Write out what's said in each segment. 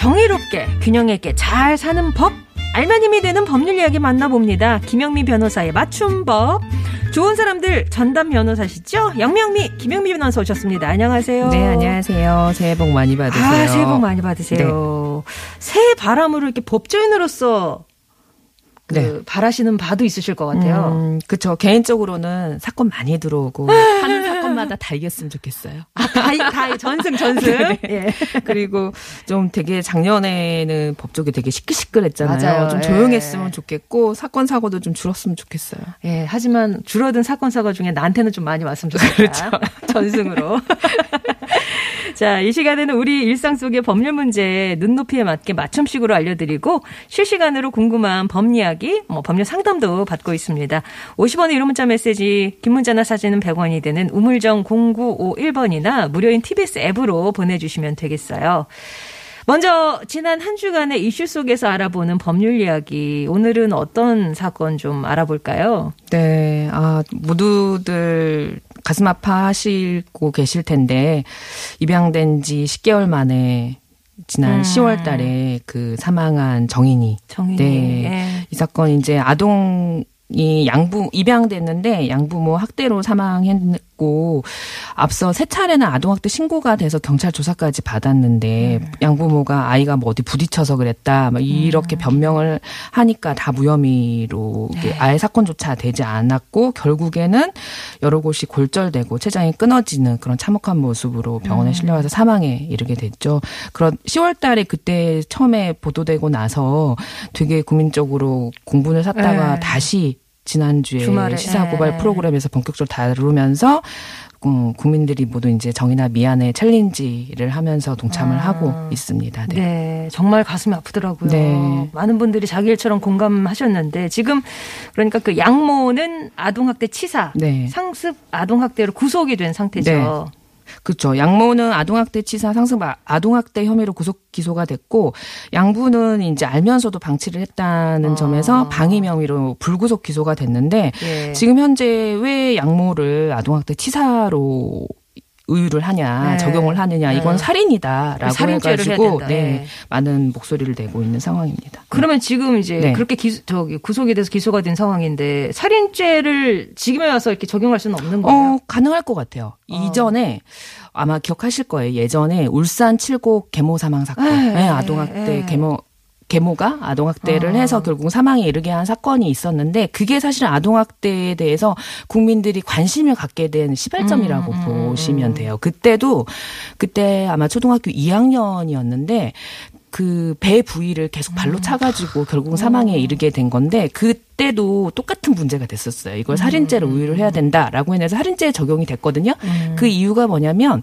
정의롭게 균형 있게 잘 사는 법 알면 힘이 되는 법률 이야기 만나봅니다. 김영미 변호사의 맞춤법. 좋은 사람들 전담 변호사시죠? 영명미 김영미 변호사 오셨습니다. 안녕하세요. 네, 안녕하세요. 새해 복 많이 받으세요. 아, 새해 복 많이 받으세요. 새해 바람으로 이렇게 법조인으로서 그 네. 바라시는 바도 있으실 것 같아요. 음, 그쵸. 개인적으로는 사건 많이 들어오고, 하는 사건 마다 다 이겼으면 좋겠어요. 아, 다, 다 전승 전승. 네. 예. 그리고 좀 되게 작년에는 법조계 되게 시끌시끌했잖아요. 맞아요. 좀 예. 조용했으면 좋겠고, 사건, 사고도 좀 줄었으면 좋겠어요. 예, 하지만 줄어든 사건 사고 중에 나한테는 좀 많이 왔으면 좋겠다. 그렇죠. 전승으로. 자, 이 시간에는 우리 일상 속의 법률 문제 눈높이에 맞게 맞춤식으로 알려드리고 실시간으로 궁금한 법 이야기, 뭐 법률 상담도 받고 있습니다. 50원의 유료 문자 메시지, 긴 문자나 사진은 100원이 되는 우물 정 0951번이나 무료인 TBS 앱으로 보내주시면 되겠어요. 먼저 지난 한 주간의 이슈 속에서 알아보는 법률 이야기. 오늘은 어떤 사건 좀 알아볼까요? 네, 아, 모두들 가슴 아파하시고 계실 텐데, 입양된 지 10개월 만에 지난 음. 10월 달에 그 사망한 정인이. 정인이. 네. 예. 이 사건 이제 아동 이 양부 입양됐는데 양부모 학대로 사망했고 앞서 세 차례나 아동학대 신고가 돼서 경찰 조사까지 받았는데 양부모가 아이가 뭐 어디 부딪혀서 그랬다 막 이렇게 변명을 하니까 다 무혐의로 이게 아예 사건조차 되지 않았고 결국에는 여러 곳이 골절되고 췌장이 끊어지는 그런 참혹한 모습으로 병원에 실려와서 사망에 이르게 됐죠. 그런 10월 달에 그때 처음에 보도되고 나서 되게 국민적으로 공분을 샀다가 네. 다시 지난주에 주말에, 시사 고발 네. 프로그램에서 본격적으로 다루면서 음, 국민들이 모두 이제 정의나 미안해 챌린지를 하면서 동참을 아. 하고 있습니다. 네. 네, 정말 가슴이 아프더라고요. 네. 많은 분들이 자기 일처럼 공감하셨는데 지금 그러니까 그 양모는 아동학대 치사, 네. 상습 아동학대로 구속이 된 상태죠. 그렇죠. 양모는 아동학대 치사 상습 아- 아동학대 혐의로 구속 기소가 됐고 양부는 이제 알면서도 방치를 했다는 아. 점에서 방위 명의로 불구속 기소가 됐는데 예. 지금 현재 왜 양모를 아동학대 치사로 의유를 하냐 네. 적용을 하느냐 이건 네. 살인이다라고 살인죄를 해야 해가지고. 네, 네. 많은 목소리를 내고 있는 상황입니다. 그러면 지금 이제 네. 그렇게 기, 저기 구속이 돼서 기소가 된 상황인데 살인죄를 지금에 와서 이렇게 적용할 수는 없는 거예요. 어, 가능할 것 같아요. 이전에 아마 기억하실 거예요. 예전에 울산 칠곡 계모 사망 사건. 에, 네, 아동학대 에. 계모 계모가 아동학대를 아. 해서 결국 사망에 이르게 한 사건이 있었는데 그게 사실은 아동학대에 대해서 국민들이 관심을 갖게 된 시발점이라고 음, 음, 보시면 돼요. 그때도 그때 아마 초등학교 2학년이었는데 그 배 부위를 계속 발로 음. 차가지고 결국 사망에 이르게 된 건데 그 때도 똑같은 문제가 됐었어요. 이걸 살인죄로 음. 우유를 해야 된다라고 해서 살인죄 적용이 됐거든요. 그 이유가 뭐냐면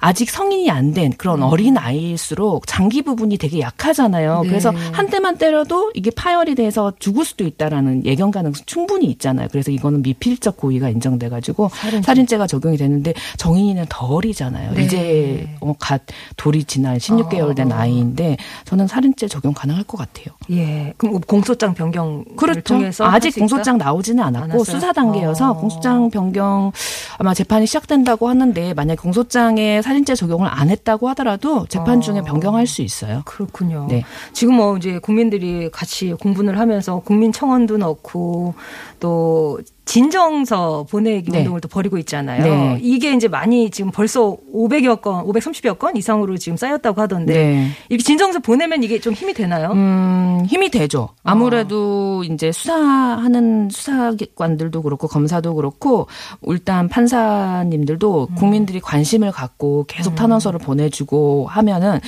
아직 성인이 안 된 그런 어린 아이일수록 장기 부분이 되게 약하잖아요. 음. 네. 그래서 한 대만 때려도 이게 파열이 돼서 죽을 수도 있다라는 예견 가능성 충분히 있잖아요. 그래서 이거는 미필적 고의가 인정돼 가지고 살인죄. 가 적용이 되는데 정인이는 더 어리잖아요. 네. 이제 어, 갓 돌이 지난 16개월 된 어. 아이인데 저는 살인죄 적용 가능할 것 같아요. 예. 그럼 공소장 변경 그렇죠. 통해서 아직 할수 공소장 나오지는 않았고 않았어요? 수사 단계여서 어. 공소장 변경 아마 재판이 시작된다고 하는데 만약 공소장에 살인죄 적용을 안 했다고 하더라도 재판 중에 어. 변경할 수 있어요. 그렇군요. 네. 지금 뭐 이제 국민들이 같이 공분을 하면서 국민 청원도 넣고 또 진정서 보내기 네. 운동을 또 벌이고 있잖아요. 네. 이게 이제 많이 지금 벌써 500여 건, 530여 건 이상으로 지금 쌓였다고 하던데 네. 이렇게 진정서 보내면 이게 좀 힘이 되나요? 음, 힘이 되죠. 아무래도 이제 수사하는 수사관들도 그렇고 검사도 그렇고 일단 판사님들도 음. 국민들이 관심을 갖고 계속 탄원서를 보내주고 하면은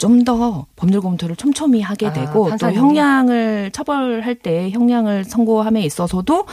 좀 더 법률 검토를 촘촘히 하게 아, 되고 또 판사님이. 형량을 처벌할 때 형량을 선고함에 있어서도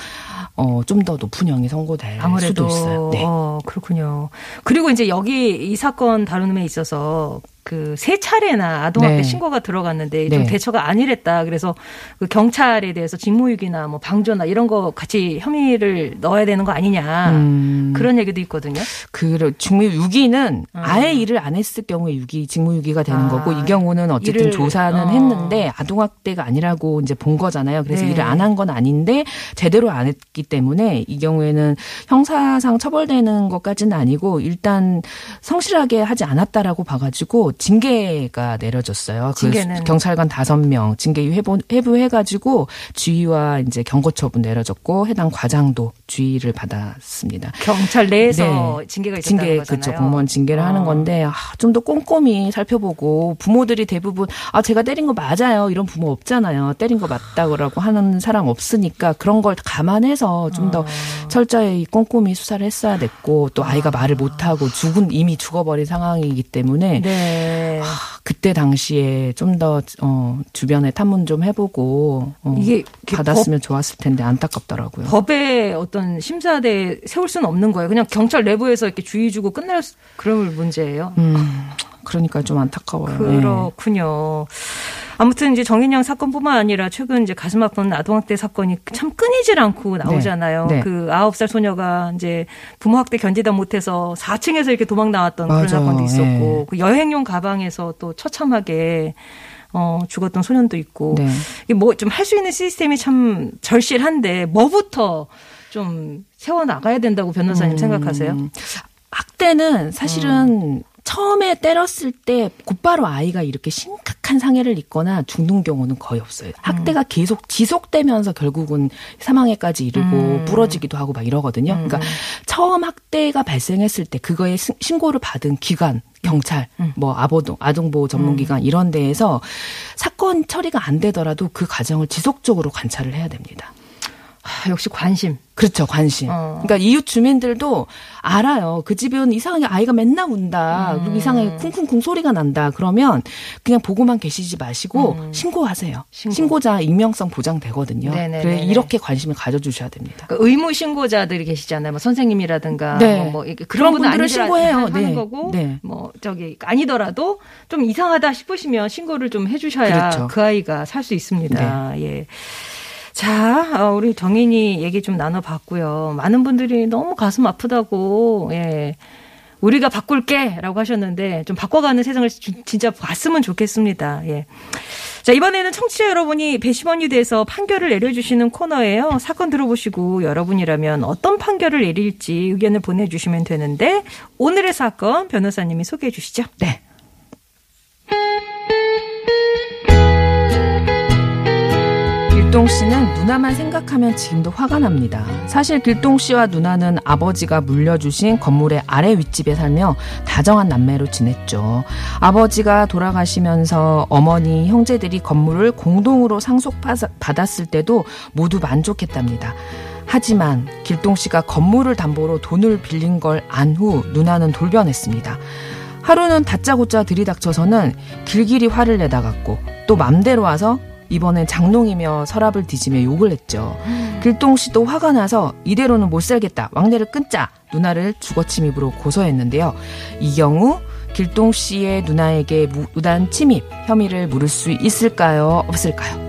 어, 좀 더 높은 형이 선고될 아무래도 수도 있어요. 네. 어, 그렇군요. 그리고 이제 여기 이 사건 다루는 데 있어서 그 세 차례나 아동학대 네. 신고가 들어갔는데 좀 네. 대처가 아니랬다. 그래서 그 경찰에 대해서 직무유기나 뭐 방조나 이런 거 같이 혐의를 넣어야 되는 거 아니냐. 음. 그런 얘기도 있거든요. 그 직무 유기는 어. 아예 일을 안 했을 경우에 유기 직무 유기가 되는 아, 거고 이 경우는 어쨌든 일을, 조사는 어. 했는데 아동 학대가 아니라고 이제 본 거잖아요. 그래서 네. 일을 안 한 건 아닌데 제대로 안 했기 때문에 이 경우에는 형사상 처벌되는 것까지는 아니고 일단 성실하게 하지 않았다라고 봐가지고 징계가 내려졌어요. 그 징계는? 경찰관 다섯 명 징계 회부 해부해가지고 주의와 이제 경고 처분 내려졌고 해당 과장도 주의를 받았습니다. 경찰 내에서 징계가 있었다는 징계 거잖아요. 그쵸 공무원 징계를 하는 어. 건데 아, 좀더 꼼꼼히 살펴보고 부모들이 대부분 아 제가 때린 거 맞아요 이런 부모 없잖아요 때린 거 맞다고 하는 사람 없으니까 그런 걸 감안해서 좀더 어. 철저히 꼼꼼히 수사를 했어야 됐고 또 아이가 말을 못하고 죽은 이미 죽어버린 상황이기 때문에 네. 아, 그때 당시에 좀 더 어, 주변에 탐문 좀 해보고 어, 이게 받았으면 좋았을 텐데 안타깝더라고요. 법에 어떤 심사대 세울 수는 없는 거예요. 그냥 경찰 내부에서 이렇게 주의 주고 끝날 수- 그럴 문제예요. 음, 그러니까 좀 안타까워요. 네. 그렇군요. 아무튼 이제 정인영 사건뿐만 아니라 최근 이제 가슴 아픈 아동학대 사건이 참 끊이질 않고 나오잖아요. 네. 네. 그 아홉 살 소녀가 이제 부모 학대 견디다 못해서 4층에서 이렇게 도망 나왔던 그런 맞아요. 사건도 있었고 네. 그 여행용 가방에서 또 처참하게 어 죽었던 소년도 있고 네. 이게 뭐 좀 할 수 있는 시스템이 참 절실한데 뭐부터 좀 세워 나가야 된다고 변호사님 음. 생각하세요? 학대는 사실은 처음에 때렸을 때 곧바로 아이가 이렇게 심각한 상해를 입거나 죽는 경우는 거의 없어요. 학대가 계속 지속되면서 결국은 사망에까지 이르고 음. 부러지기도 하고 막 이러거든요. 그러니까 처음 학대가 발생했을 때 그거에 신- 신고를 받은 기관 경찰, 뭐 아보동, 아동보호 전문기관 이런 데에서 사건 처리가 안 되더라도 그 과정을 지속적으로 관찰을 해야 됩니다. 아, 역시 관심. 그렇죠, 관심. 어. 그러니까 이웃 주민들도 알아요. 그 집은 이상하게 아이가 맨날 운다. 음. 그리고 이상하게 쿵쿵쿵 소리가 난다. 그러면 그냥 보고만 계시지 마시고 신고하세요. 음. 신고. 신고. 자 익명성 보장되거든요. 네네네네. 그래 이렇게 관심을 가져주셔야 됩니다. 그 의무 신고자들이 계시잖아요. 뭐 선생님이라든가 네. 뭐, 뭐 그런 그런 분들은. 신고해요. 하는 네. 거고 네. 뭐 저기 아니더라도 좀 이상하다 싶으시면 신고를 좀 해주셔야 그렇죠. 그 아이가 살 수 있습니다. 예. 자, 어, 우리 정인이 얘기 좀 나눠봤고요. 많은 분들이 너무 가슴 아프다고, 예. 우리가 바꿀게 라고 하셨는데 좀 바꿔가는 세상을 주- 진짜 봤으면 좋겠습니다. 예. 자, 이번에는 청취자 여러분이 배심원이 돼서 판결을 내려주시는 코너예요. 사건 들어보시고 여러분이라면 어떤 판결을 내릴지 의견을 보내주시면 되는데 오늘의 사건 변호사님이 소개해 주시죠. 네. 길동 씨는 누나만 생각하면 지금도 화가 납니다. 사실 길동 씨와 누나는 아버지가 물려주신 건물의 아래 윗집에 살며 다정한 남매로 지냈죠. 아버지가 돌아가시면서 어머니, 형제들이 건물을 공동으로 상속받았을 때도 모두 만족했답니다. 하지만 길동 씨가 건물을 담보로 돈을 빌린 걸 안 후 누나는 돌변했습니다. 하루는 다짜고짜 들이닥쳐서는 길길이 화를 내다갔고 또 맘대로 와서 이번엔 장롱이며 서랍을 뒤지며 욕을 했죠. 길동 씨도 화가 나서 이대로는 못 살겠다. 왕래를 끊자. 누나를 주거침입으로 고소했는데요. 이 경우 길동 씨의 누나에게 무단 침입 혐의를 물을 수 있을까요? 없을까요?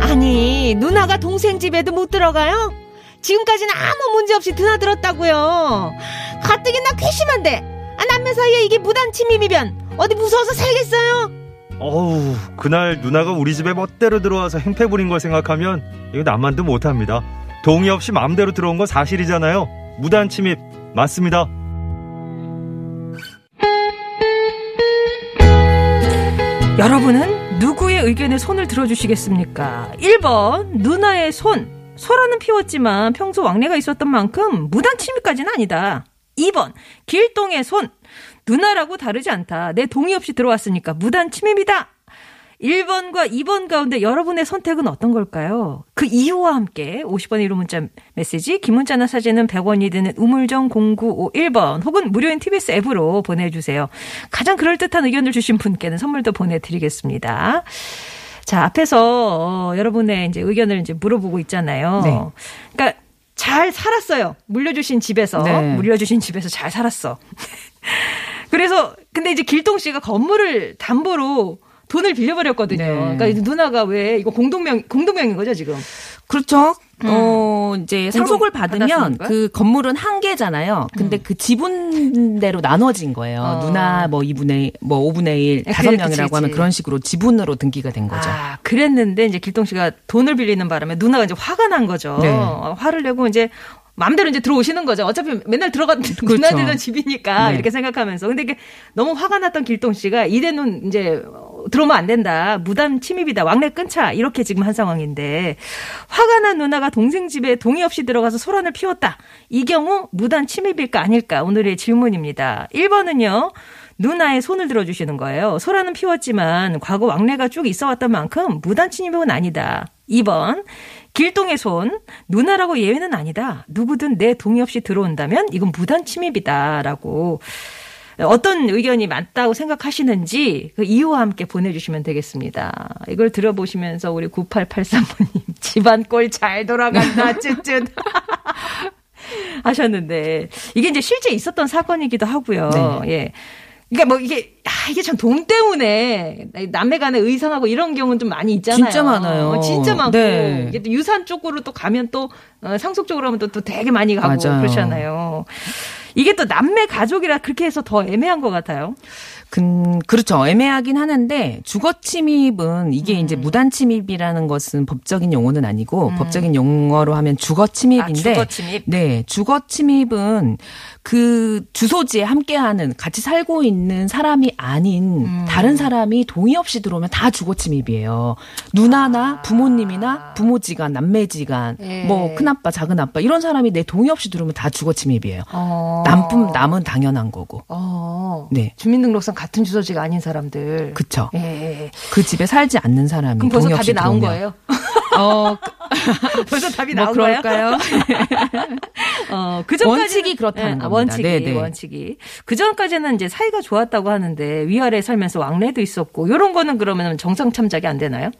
아니 누나가 동생 집에도 못 들어가요? 지금까지는 아무 문제 없이 드나들었다고요. 가뜩이나 괘씸한데 아, 남매 사이에 이게 무단 침입이면 어디 무서워서 살겠어요? 어우, 그날 누나가 우리 집에 멋대로 들어와서 행패 부린 걸 생각하면 이거 남만도 못합니다. 동의 없이 마음대로 들어온 건 사실이잖아요. 무단 침입 맞습니다. 여러분은 누구의 의견에 손을 들어주시겠습니까? 1번 누나의 손. 소라는 피웠지만 평소 왕래가 있었던 만큼 무단 침입까지는 아니다. 2번 길동의 손. 누나라고 다르지 않다. 내 동의 없이 들어왔으니까 무단 침입이다. 1번과 2번 가운데 여러분의 선택은 어떤 걸까요? 그 이유와 함께 50번의 1호 문자 메시지, 긴 문자나 사진은 100원이 드는 우물정 0951번 혹은 무료인 TBS 앱으로 보내주세요. 가장 그럴듯한 의견을 주신 분께는 선물도 보내드리겠습니다. 자, 앞에서 어, 여러분의 이제 의견을 이제 물어보고 있잖아요. 네. 그러니까 잘 살았어요. 물려주신 집에서. 네. 물려주신 집에서 잘 살았어. 그래서 근데 이제 길동 씨가 건물을 담보로 돈을 빌려버렸거든요. 네. 그러니까 이제 누나가 왜 이거 공동명 공동명인 거죠 지금? 그렇죠. 어, 이제 상속을 받으면 받았으니까? 그 건물은 한 개잖아요. 근데 그 지분대로 나눠진 거예요. 어. 누나 뭐 2분의 뭐 5분의 1, 네, 다섯 그래, 명이라고 그치, 하면 그치. 그런 식으로 지분으로 등기가 된 거죠. 아 그랬는데 이제 길동 씨가 돈을 빌리는 바람에 누나가 이제 화가 난 거죠. 네. 어, 화를 내고 이제 마음대로 이제 들어오시는 거죠. 어차피 맨날 들어가 누나 들던 집이니까 네. 이렇게 생각하면서 근데 이게 너무 화가 났던 길동 씨가 이대는 이제 어, 들어오면 안 된다. 무단 침입이다. 왕래 끊자. 이렇게 지금 한 상황인데 화가 난 누나가 동생 집에 동의 없이 들어가서 소란을 피웠다. 이 경우 무단 침입일까 아닐까? 오늘의 질문입니다. 1번은요. 누나의 손을 들어주시는 거예요. 소란은 피웠지만 과거 왕래가 쭉 있어 왔던 만큼 무단 침입은 아니다. 2번 길동의 손 누나라고 예외는 아니다. 누구든 내 동의 없이 들어온다면 이건 무단 침입이다라고 어떤 의견이 맞다고 생각하시는지 그 이유와 함께 보내주시면 되겠습니다. 이걸 들어보시면서 우리 9883번님 집안 꼴 잘 돌아간다 쯧쯧 하셨는데 이게 이제 실제 있었던 사건이기도 하고요. 예. 그러니까 뭐 이게 아, 이게 참 돈 때문에 남매 간의 의상하고 이런 경우는 좀 많이 있잖아요. 진짜 많아요. 어, 진짜 많고 네. 이게 또 유산 쪽으로 또 가면 또 어, 상속 쪽으로 하면 또, 또 되게 많이 가고 맞아요. 그렇잖아요. 이게 또 남매 가족이라 그렇게 해서 더 애매한 것 같아요. 그, 그렇죠. 애매하긴 하는데 주거 침입은 이게 음. 이제 무단 침입이라는 것은 법적인 용어는 아니고 법적인 용어로 하면 주거 침입인데 아, 주거 침입. 네, 주거 침입은 그 주소지에 함께하는 같이 살고 있는 사람이 아닌 음. 다른 사람이 동의 없이 들어오면 다 주거 침입이에요. 누나나 부모님이나 부모지간, 남매지간, 아. 예. 뭐 큰아빠, 작은아빠 이런 사람이 내 동의 없이 들어오면 다 주거 침입이에요. 어. 남뿐 남은 당연한 거고. 어. 네. 주민등록상 같은 주소지가 아닌 사람들. 그쵸. 예. 그 집에 살지 않는 사람이 그럼 벌써 답이 나온. 거예요? 어, 벌써 답이 뭐 나온? 그럴까요? 어, 그 전까지 원칙이 그렇다는 아, 겁니다. 원칙이 네네. 원칙이 그 전까지는 이제 사이가 좋았다고 하는데 위아래 살면서 왕래도 있었고 이런 거는 그러면 정상 참작이 안 되나요?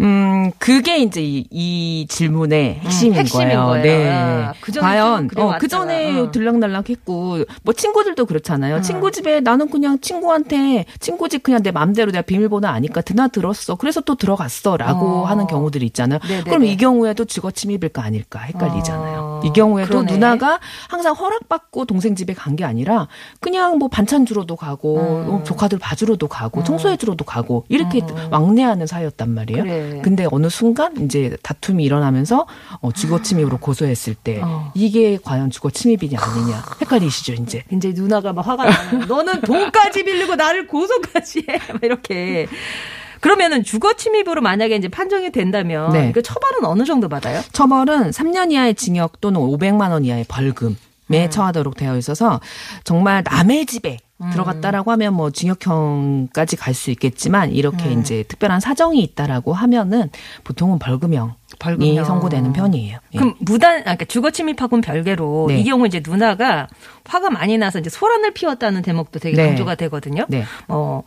음, 그게 이제 이, 이 질문의 핵심인, 음, 핵심인 거예요. 거예요. 네. 아, 그전에 과연, 어, 그 전에 어. 들락날락했고, 뭐 친구들도 그렇잖아요. 친구 집에 나는 그냥 친구한테, 친구 집 그냥 내 맘대로 내가 비밀번호 아니까 드나 들었어. 그래서 또 들어갔어. 라고 어. 하는 경우들이 있잖아요. 네네네. 그럼 이 경우에도 직업 침입일까 아닐까 헷갈리잖아요. 어, 이 경우에도 그러네. 누나가 항상 허락받고 동생 집에 간 게 아니라 그냥 뭐 반찬 주러도 가고, 음. 어, 조카들 봐주러도 가고, 청소해 주러도 가고, 이렇게 왕래하는 사이였단 말이에요. 그래. 근데 어느 순간 이제 다툼이 일어나면서 어, 주거 침입으로 고소했을 때 어. 이게 과연 주거 침입이냐 아니냐 헷갈리시죠 이제. 이제 누나가 막 화가 나요. 너는 돈까지 빌리고 나를 고소까지 해. 막 이렇게. 그러면은 주거 침입으로 만약에 이제 판정이 된다면 네. 그 처벌은 어느 정도 받아요? 처벌은 3년 이하의 징역 또는 500만 원 이하의 벌금에 음. 처하도록 되어 있어서 정말 남의 집에 음. 들어갔다라고 하면 뭐 징역형까지 갈 수 있겠지만 이렇게 음. 이제 특별한 사정이 있다라고 하면은 보통은 벌금형. 선고되는 편이에요. 예. 그럼 무단, 아, 그러니까 주거 침입하고는 별개로 네. 이 경우 이제 누나가 화가 많이 나서 이제 소란을 피웠다는 대목도 되게 네. 강조가 되거든요. 네. 어.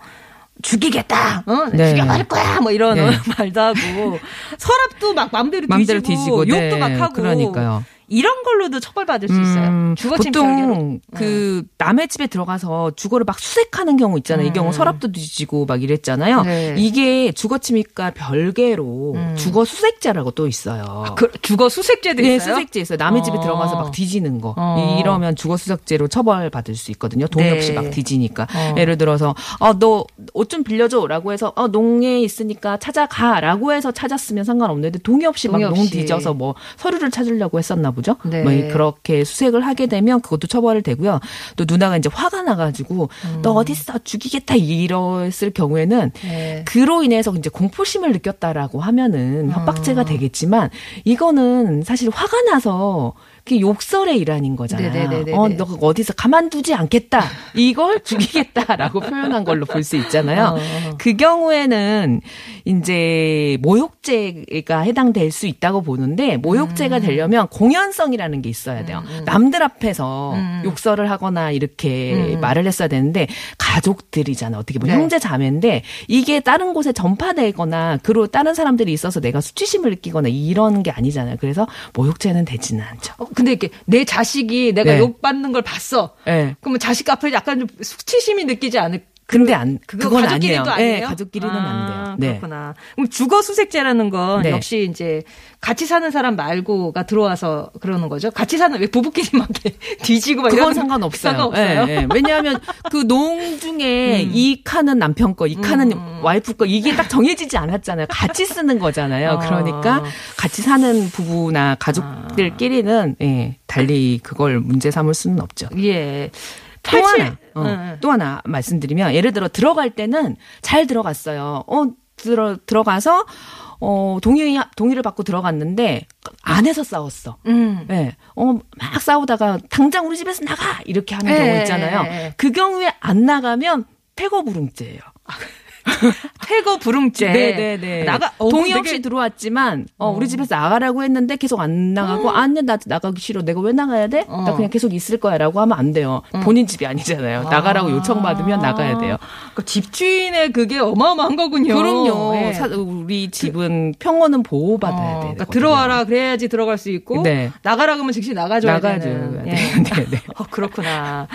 죽이겠다, 어? 네. 죽여버릴 거야, 뭐 이런 네. 말도 하고 서랍도 막 맘대로, 맘대로 뒤지고, 뒤지고, 욕도 네. 막 하고 그러니까요. 이런 걸로도 처벌받을 수 있어요. 음, 주거 침입 별개로. 보통 그 남의 집에 들어가서 주거를 막 수색하는 경우 있잖아요. 이 음. 경우 서랍도 뒤지고 막 이랬잖아요. 네. 이게 주거 침입과 별개로 음. 주거 수색자라고 또 있어요. 그 주거 수색죄도 네, 있어요. 수색제 있어요. 남의 집에 어. 들어가서 막 뒤지는 거. 어. 이러면 주거 수색죄로 처벌받을 수 있거든요. 동의 네. 없이 막 뒤지니까. 어. 예를 들어서 어 너 옷 좀 빌려줘라고 해서 어 농에 있으니까 찾아가라고 해서 찾았으면 상관없는데 동의 없이 막 동의 농 없이. 뒤져서 뭐 서류를 찾으려고 했었나 보죠. 네. 뭐 그렇게 수색을 하게 되면 그것도 처벌이 되고요. 또 누나가 이제 화가 나가지고 너 어딨어 죽이겠다 이랬을 경우에는 네. 그로 인해서 이제 공포심을 느꼈다라고 하면은 협박죄가 되겠지만 이거는 사실 화가 나서 그게 욕설의 일환인 거잖아요. 네네네네네. 어, 너가 어디서 가만두지 않겠다. 이걸 죽이겠다라고 표현한 걸로 볼 수 있잖아요. 어. 그 경우에는 이제 모욕죄가 해당될 수 있다고 보는데 모욕죄가 음. 되려면 공연성이라는 게 있어야 돼요. 남들 앞에서 음. 욕설을 하거나 이렇게 말을 했어야 되는데 가족들이잖아. 어떻게 보면 네. 형제 자매인데 이게 다른 곳에 전파되거나 그로 다른 사람들이 있어서 내가 수치심을 느끼거나 이런 게 아니잖아요. 그래서 모욕죄는 되지는 않죠. 어, 근데 이렇게 내 자식이 내가 네. 욕 받는 걸 봤어. 예. 그러면 자식 앞에 약간 좀 수치심이 느끼지 않을 근데 안 그건 가족끼리도 아니에요. 아니에요? 예, 가족끼리는 아, 안 돼요. 네. 그렇구나. 그럼 주거 수색죄라는 건 네. 역시 이제 같이 사는 사람 말고가 들어와서 그러는 거죠. 같이 사는 왜 부부끼리 막 뒤지고 막 그건 상관없어요. 상관없어요. 예, 예. 왜냐하면 그 농 중에 이 칸은 남편 거, 이 칸은 와이프 거 이게 딱 정해지지 않았잖아요. 같이 쓰는 거잖아요. 아. 그러니까 같이 사는 부부나 가족들끼리는 예, 달리 그걸 문제 삼을 수는 없죠. 예. 또87 하나, 어, 응. 또 하나 말씀드리면 예를 들어 들어갈 때는 잘 들어갔어요. 어 들어 들어가서 어 동의 동의를 받고 들어갔는데 안에서 싸웠어. 음. 예. 어, 막 싸우다가 당장 우리 집에서 나가! 이렇게 하는 예, 경우 예, 있잖아요. 예. 그 경우에 안 나가면 퇴거불응죄예요. 퇴거 불응죄. 네네네. 나가 어, 동의 되게- 없이 들어왔지만, 어, 우리 집에서 나가라고 했는데 계속 안 나가고, 아니, 나 나가기 싫어. 내가 왜 나가야 돼? 나 어. 그냥 계속 있을 거야. 라고 하면 안 돼요. 본인 집이 아니잖아요. 나가라고 요청받으면 나가야 돼요. 그 집주인의 그게 어마어마한 거군요. 그럼요. 예. 사- 우리 집은 평원은 보호받아야 어, 돼요. 그러니까 들어와라 그래야지 들어갈 수 있고 네. 나가라 그러면 즉시 나가줘야 나가줘야 되는. 예. 네, 네. 어, 그렇구나.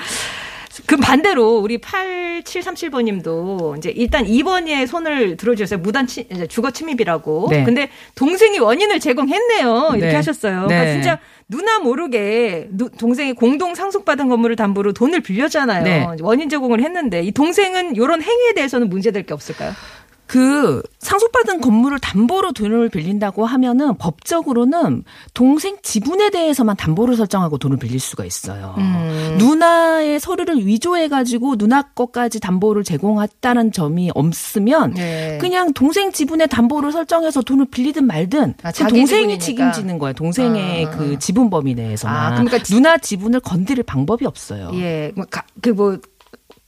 그 반대로 우리 8737번 님도 이제 일단 2번에 손을 들어주셨어요. 무단 치, 이제 주거 침입이라고. 네. 근데 동생이 원인을 제공했네요. 이렇게 네. 하셨어요. 그러니까 네. 진짜 누나 모르게 누- 동생이 공동 상속받은 건물을 담보로 돈을 빌렸잖아요. 네. 원인 제공을 했는데 이 동생은 이런 행위에 대해서는 문제될 게 없을까요? 그 상속받은 건물을 담보로 돈을 빌린다고 하면은 법적으로는 동생 지분에 대해서만 담보를 설정하고 돈을 빌릴 수가 있어요. 음. 누나의 서류를 위조해 가지고 누나 것까지 담보를 제공했다는 점이 없으면 네. 그냥 동생 지분에 담보를 설정해서 돈을 빌리든 말든 아, 그 동생이 지분이니까. 책임지는 거예요. 동생의 아. 그 지분 범위 내에서만 아, 그러니까 지- 누나 지분을 건드릴 방법이 없어요. 예, 그뭐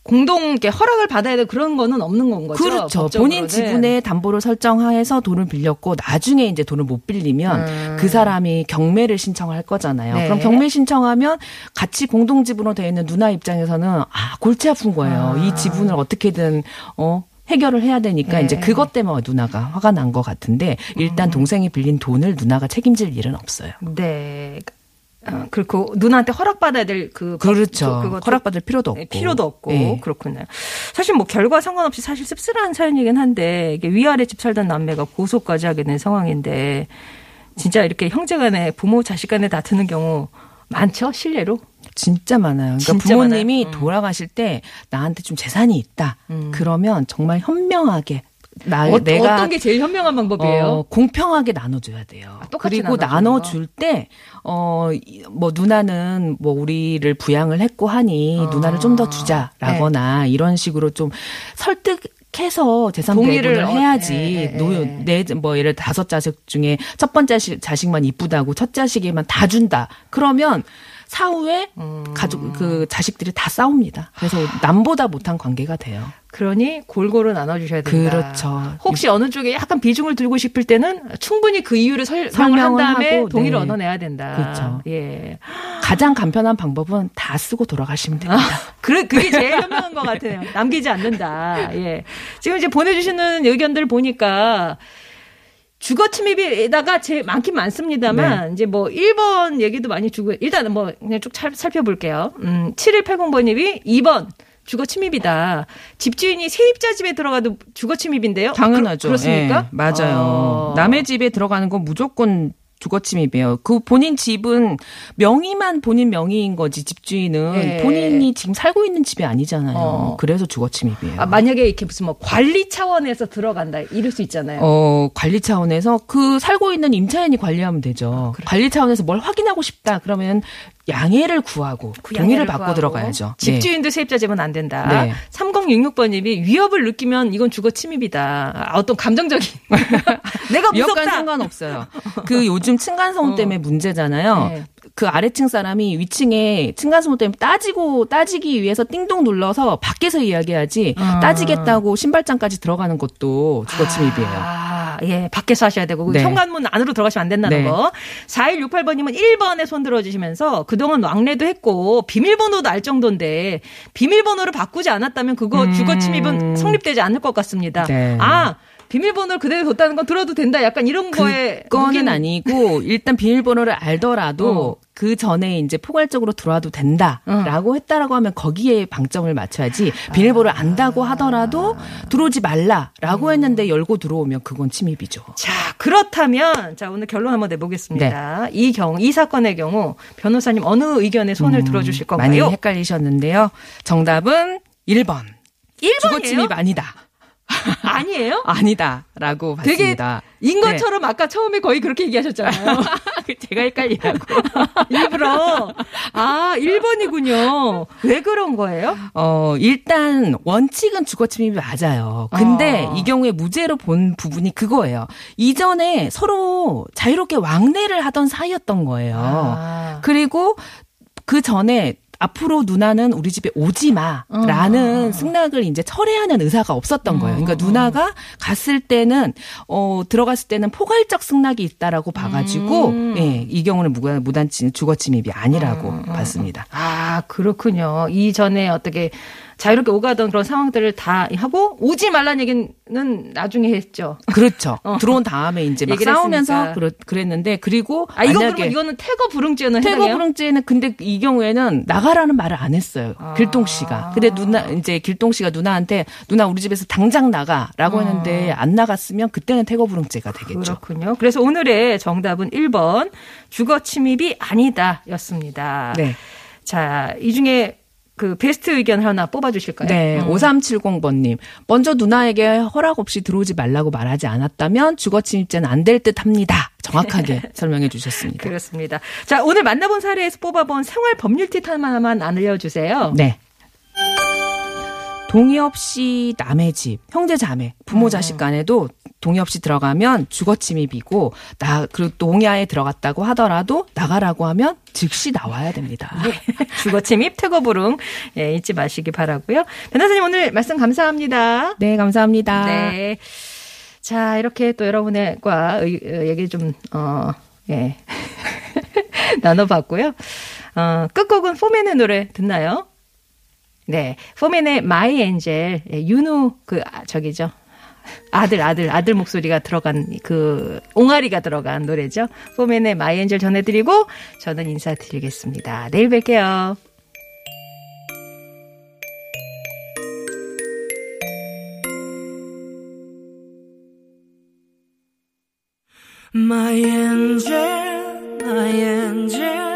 공동 이렇게 허락을 받아야 될 그런 거는 없는 건 거죠. 그렇죠. 법적으로는. 본인 지분의 담보를 설정하에서 돈을 빌렸고 나중에 이제 돈을 못 빌리면 그 사람이 경매를 신청할 거잖아요. 네. 그럼 경매 신청하면 같이 공동 지분으로 되어 있는 누나 입장에서는 아 골치 아픈 거예요. 이 지분을 어떻게든 어 해결을 해야 되니까 네. 이제 그것 때문에 누나가 화가 난 것 같은데 일단 동생이 빌린 돈을 누나가 책임질 일은 없어요. 네. 어, 그렇고 누나한테 허락받아야 될 그 그렇죠. 허락받을 필요도 없고. 필요도 없고 예. 그렇군요. 사실 뭐 결과 상관없이 사실 씁쓸한 사연이긴 한데 이게 위아래 집 살던 남매가 고소까지 하게 된 상황인데 진짜 이렇게 형제간에 부모 자식간에 다투는 경우 많죠 실례로. 진짜 많아요. 그러니까 진짜 부모님이 많아요. 음. 돌아가실 때 나한테 좀 재산이 있다. 그러면 정말 현명하게 나 어, 내가 어떤 게 제일 현명한 방법이에요? 어, 공평하게 나눠줘야 돼요. 아, 그리고 나눠줄 때, 어, 이- 뭐, 누나는 뭐, 우리를 부양을 했고 하니, 어. 누나를 좀 더 주자라거나, 이런 식으로 좀 설득 해서 재산 네. 동의를 해야지. 예, 예, 노, 예. 내, 뭐, 예를 다섯 자식 중에 첫 번째 자식, 자식만 이쁘다고 첫 자식에만 다 준다. 그러면, 사후에 음. 가족 그 자식들이 다 싸웁니다. 그래서 남보다 못한 관계가 돼요. 그러니 골고루 나눠주셔야 된다. 그렇죠. 혹시 어느 쪽에 약간 비중을 두고 싶을 때는 충분히 그 이유를 설, 설명을 한 설명을 다음에 하고, 동의를 네. 얻어내야 된다. 그렇죠. 예. 가장 간편한 방법은 다 쓰고 돌아가시면 됩니다. 그래, 그게 제일 현명한 것 같아요. 남기지 않는다. 예. 지금 이제 보내주시는 의견들 보니까 주거 침입에다가 제일 많긴 많습니다만, 이제 뭐 1번 얘기도 많이 주고, 일단은 뭐 그냥 쭉 살- 살펴볼게요. 음, 7180번님이 2번. 주거 침입이다. 집주인이 세입자 집에 들어가도 주거 침입인데요? 당연하죠. 그, 렇습니까 예, 맞아요. 어. 남의 집에 들어가는 건 무조건 주거 침입이에요. 그 본인 집은 명의만 본인 명의인 거지 집주인은 예. 본인이 지금 살고 있는 집이 아니잖아요. 어. 그래서 주거 침입이에요. 아, 만약에 이렇게 무슨 뭐 관리 차원에서 들어간다 이럴 수 있잖아요. 어, 관리 차원에서 그 살고 있는 임차인이 관리하면 되죠. 관리 차원에서 뭘 확인하고 싶다 그러면 양해를 구하고 그 동의를 양해를 받고 구하고 들어가야죠. 네. 집주인도 세입자 제보는 안 된다. 네. 3066번님이 위협을 느끼면 이건 주거 침입이다. 아, 어떤 감정적인. 내가 무섭다. 상관없어요. 그 요즘 층간소음 때문에 문제잖아요. 네. 그 아래층 사람이 위층에 층간소음 때문에 따지고 따지기 위해서 띵동 눌러서 밖에서 이야기하지 아. 따지겠다고 신발장까지 들어가는 것도 주거 침입이에요. 아, 예, 밖에서 하셔야 되고 네. 현관문 안으로 들어가시면 안 된다는 네. 거. 4168번님은 1번에 손 들어주시면서 그동안 왕래도 했고 비밀번호도 알 정도인데 비밀번호를 바꾸지 않았다면 그거 음. 주거 침입은 성립되지 않을 것 같습니다. 네. 아, 비밀번호를 그대로 뒀다는 건 들어도 된다. 약간 이런 거에 그거는 아니고 일단 비밀번호를 알더라도 어. 그 전에 이제 포괄적으로 들어와도 된다라고 했다라고 하면 거기에 방점을 맞춰야지 비밀번호를 안다고 하더라도 들어오지 말라라고 했는데 열고 들어오면 그건 침입이죠. 자, 그렇다면 자, 오늘 결론 한번 내보겠습니다. 네. 이 경, 이 사건의 경우 변호사님 어느 의견에 손을 들어주실 음, 많이 건가요? 헷갈리셨는데요. 정답은 1번. 1번이에요? 주거 침입 아니다. 아니에요? 아니다라고 봤습니다. 인 네. 것처럼 아까 처음에 거의 그렇게 얘기하셨잖아요. 제가 헷갈리라고. 일부러. 아, 1번이군요. 왜 그런 거예요? 어, 일단 원칙은 주거 침입이 맞아요. 근데 어. 이 경우에 무죄로 본 부분이 그거예요. 이전에 서로 자유롭게 왕래를 하던 사이였던 거예요. 아. 그리고 그 전에 앞으로 누나는 우리 집에 오지 마라는 승낙을 이제 철회하는 의사가 없었던 거예요. 그러니까 누나가 갔을 때는 어 들어갔을 때는 포괄적 승낙이 있다라고 봐가지고 음. 예, 이 경우는 무관 무단 침- 주거 침입이 아니라고 봤습니다. 아, 그렇군요. 이전에 어떻게 자유롭게 오가던 그런 상황들을 다 하고 오지 말라는 얘기는 나중에 했죠. 그렇죠. 어. 들어온 다음에 이제 막 싸우면서. 그렇, 그랬는데 그리고 아, 이거 그러면 이거는 태거 불응죄는 태거 해당해요? 불응죄는 근데 이 경우에는 나가라는 말을 안 했어요. 아. 길동 씨가. 근데 누나 이제 길동 씨가 누나한테 누나 우리 집에서 당장 나가라고 했는데 안 나갔으면 그때는 태거 불응죄가 되겠죠. 아. 그렇군요. 그래서 오늘의 정답은 1번 주거 침입이 아니다였습니다. 네. 자, 이 중에 그 베스트 의견 하나 뽑아 주실까요? 네, 5370번님. 먼저 누나에게 허락 없이 들어오지 말라고 말하지 않았다면 주거 침입죄는 안 될 듯 합니다. 정확하게 설명해 주셨습니다. 그렇습니다. 자, 오늘 만나본 사례에서 뽑아본 생활 법률 팁 하나만 알려주세요. 네. 동의 없이 남의 집, 형제 자매, 부모 자식 간에도 동의 없이 들어가면 주거 침입이고 나 그리고 동야에 들어갔다고 하더라도 나가라고 하면 즉시 나와야 됩니다. 주거 침입, 퇴거 불응 예, 잊지 마시기 바라고요. 변호사님 오늘 말씀 감사합니다. 네, 감사합니다. 네. 자, 이렇게 또 여러분과 얘기 좀, 어, 예. 나눠 봤고요. 어, 끝곡은 포맨의 노래 듣나요? 네. 포맨의 My Angel, 예, 윤우, 그, 아, 저기죠. 아들, 아들, 아들 목소리가 들어간 그, 옹알이가 들어간 노래죠. 포맨의 마이 엔젤 전해드리고, 저는 인사드리겠습니다. 내일 뵐게요. My angel, my